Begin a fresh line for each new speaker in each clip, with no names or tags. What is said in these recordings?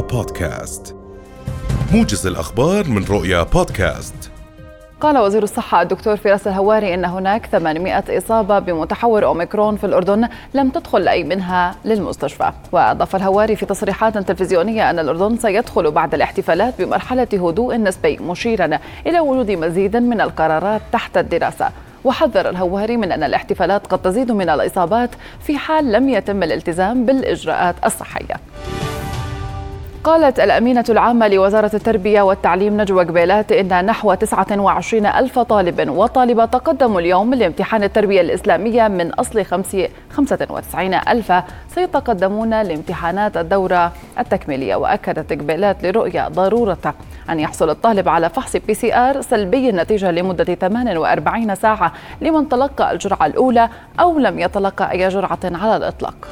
بودكاست. موجز الأخبار من رؤيا بودكاست.
قال وزير الصحة الدكتور فراس الهواري أن هناك 800 إصابة بمتحور أوميكرون في الأردن لم تدخل أي منها للمستشفى. وأضاف الهواري في تصريحات تلفزيونية أن الأردن سيدخل بعد الاحتفالات بمرحلة هدوء نسبي مشيرا إلى وجود مزيد من القرارات تحت الدراسة. وحذر الهواري من أن الاحتفالات قد تزيد من الإصابات في حال لم يتم الالتزام بالإجراءات الصحية. قالت الأمينة العامة لوزارة التربية والتعليم نجوى قبيلات إن نحو 29 ألف طالب وطالبة تقدموا اليوم لامتحان التربية الإسلامية من أصل 95 ألف. سيتقدمون لامتحانات الدورة التكميلية وأكدت قبيلات لرؤية ضرورة أن يحصل الطالب على فحص PCR سلبي النتيجة لمدة 48 ساعة لمن تلقى الجرعة الأولى أو لم يتلقى أي جرعة على الإطلاق.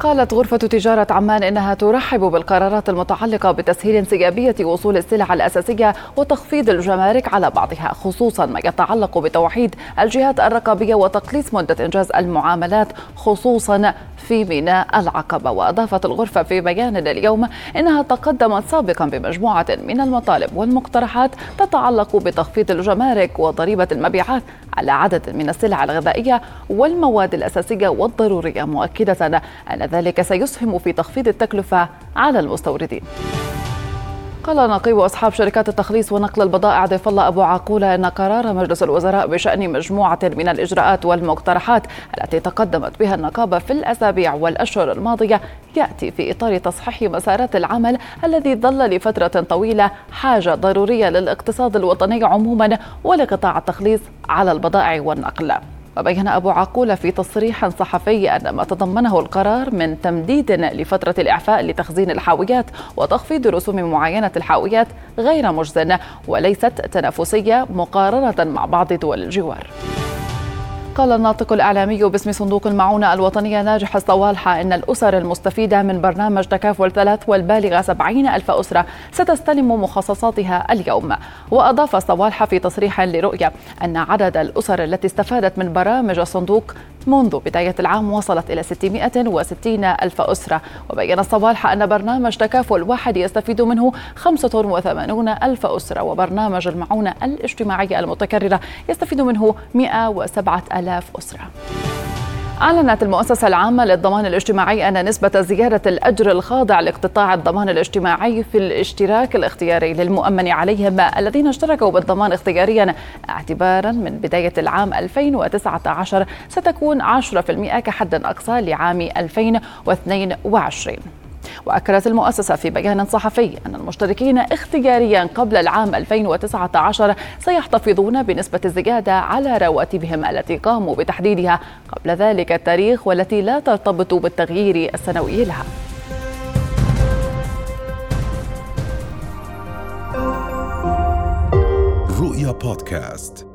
قالت غرفة تجارة عمان إنها ترحب بالقرارات المتعلقة بتسهيل انسيابية وصول السلع الأساسية وتخفيض الجمارك على بعضها خصوصا ما يتعلق بتوحيد الجهات الرقابية وتقليص مدة إنجاز المعاملات خصوصا في ميناء العقبة. وأضافت الغرفة في بيان اليوم إنها تقدمت سابقا بمجموعة من المطالب والمقترحات تتعلق بتخفيض الجمارك وضريبة المبيعات على عدد من السلع الغذائية والمواد الأساسية والضرورية مؤكدة أن ذلك سيسهم في تخفيض التكلفة على المستوردين. قال نقيب أصحاب شركات التخليص ونقل البضائع ضيف الله أبو عقولة أن قرار مجلس الوزراء بشأن مجموعة من الإجراءات والمقترحات التي تقدمت بها النقابة في الأسابيع والأشهر الماضية يأتي في إطار تصحيح مسارات العمل الذي ظل لفترة طويلة حاجة ضرورية للاقتصاد الوطني عموما ولقطاع التخليص على البضائع والنقل. وبين أبو عقولة في تصريح صحفي أن ما تضمنه القرار من تمديد لفترة الإعفاء لتخزين الحاويات وتخفيض رسوم معاينة الحاويات غير مجزن وليست تنافسية مقارنة مع بعض دول الجوار. قال الناطق الإعلامي باسم صندوق المعونة الوطنية ناجح الصوالحة أن الأسر المستفيدة من برنامج تكافل ثلاث والبالغة سبعين ألف أسرة ستستلم مخصصاتها اليوم. وأضاف الصوالحة في تصريح لرؤية أن عدد الأسر التي استفادت من برامج الصندوق منذ بداية العام وصلت إلى 660 ألف أسرة. وبين الصوالحة أن برنامج تكافل واحد يستفيد منه 85 ألف أسرة وبرنامج المعونة الاجتماعية المتكررة يستفيد منه 107 ألاف أسرة. أعلنت المؤسسة العامة للضمان الاجتماعي أن نسبة زيادة الأجر الخاضع لاقتطاع الضمان الاجتماعي في الاشتراك الاختياري للمؤمن عليهم الذين اشتركوا بالضمان اختياريا. اعتبارا من بداية العام 2019 ستكون 10% كحد أقصى لعام 2022 وأكدت المؤسسة في بيان صحفي أن المشتركين اختياريا قبل العام 2019 سيحتفظون بنسبة الزيادة على رواتبهم التي قاموا بتحديدها قبل ذلك التاريخ والتي لا ترتبط بالتغيير السنوي لها.
رؤيا بودكاست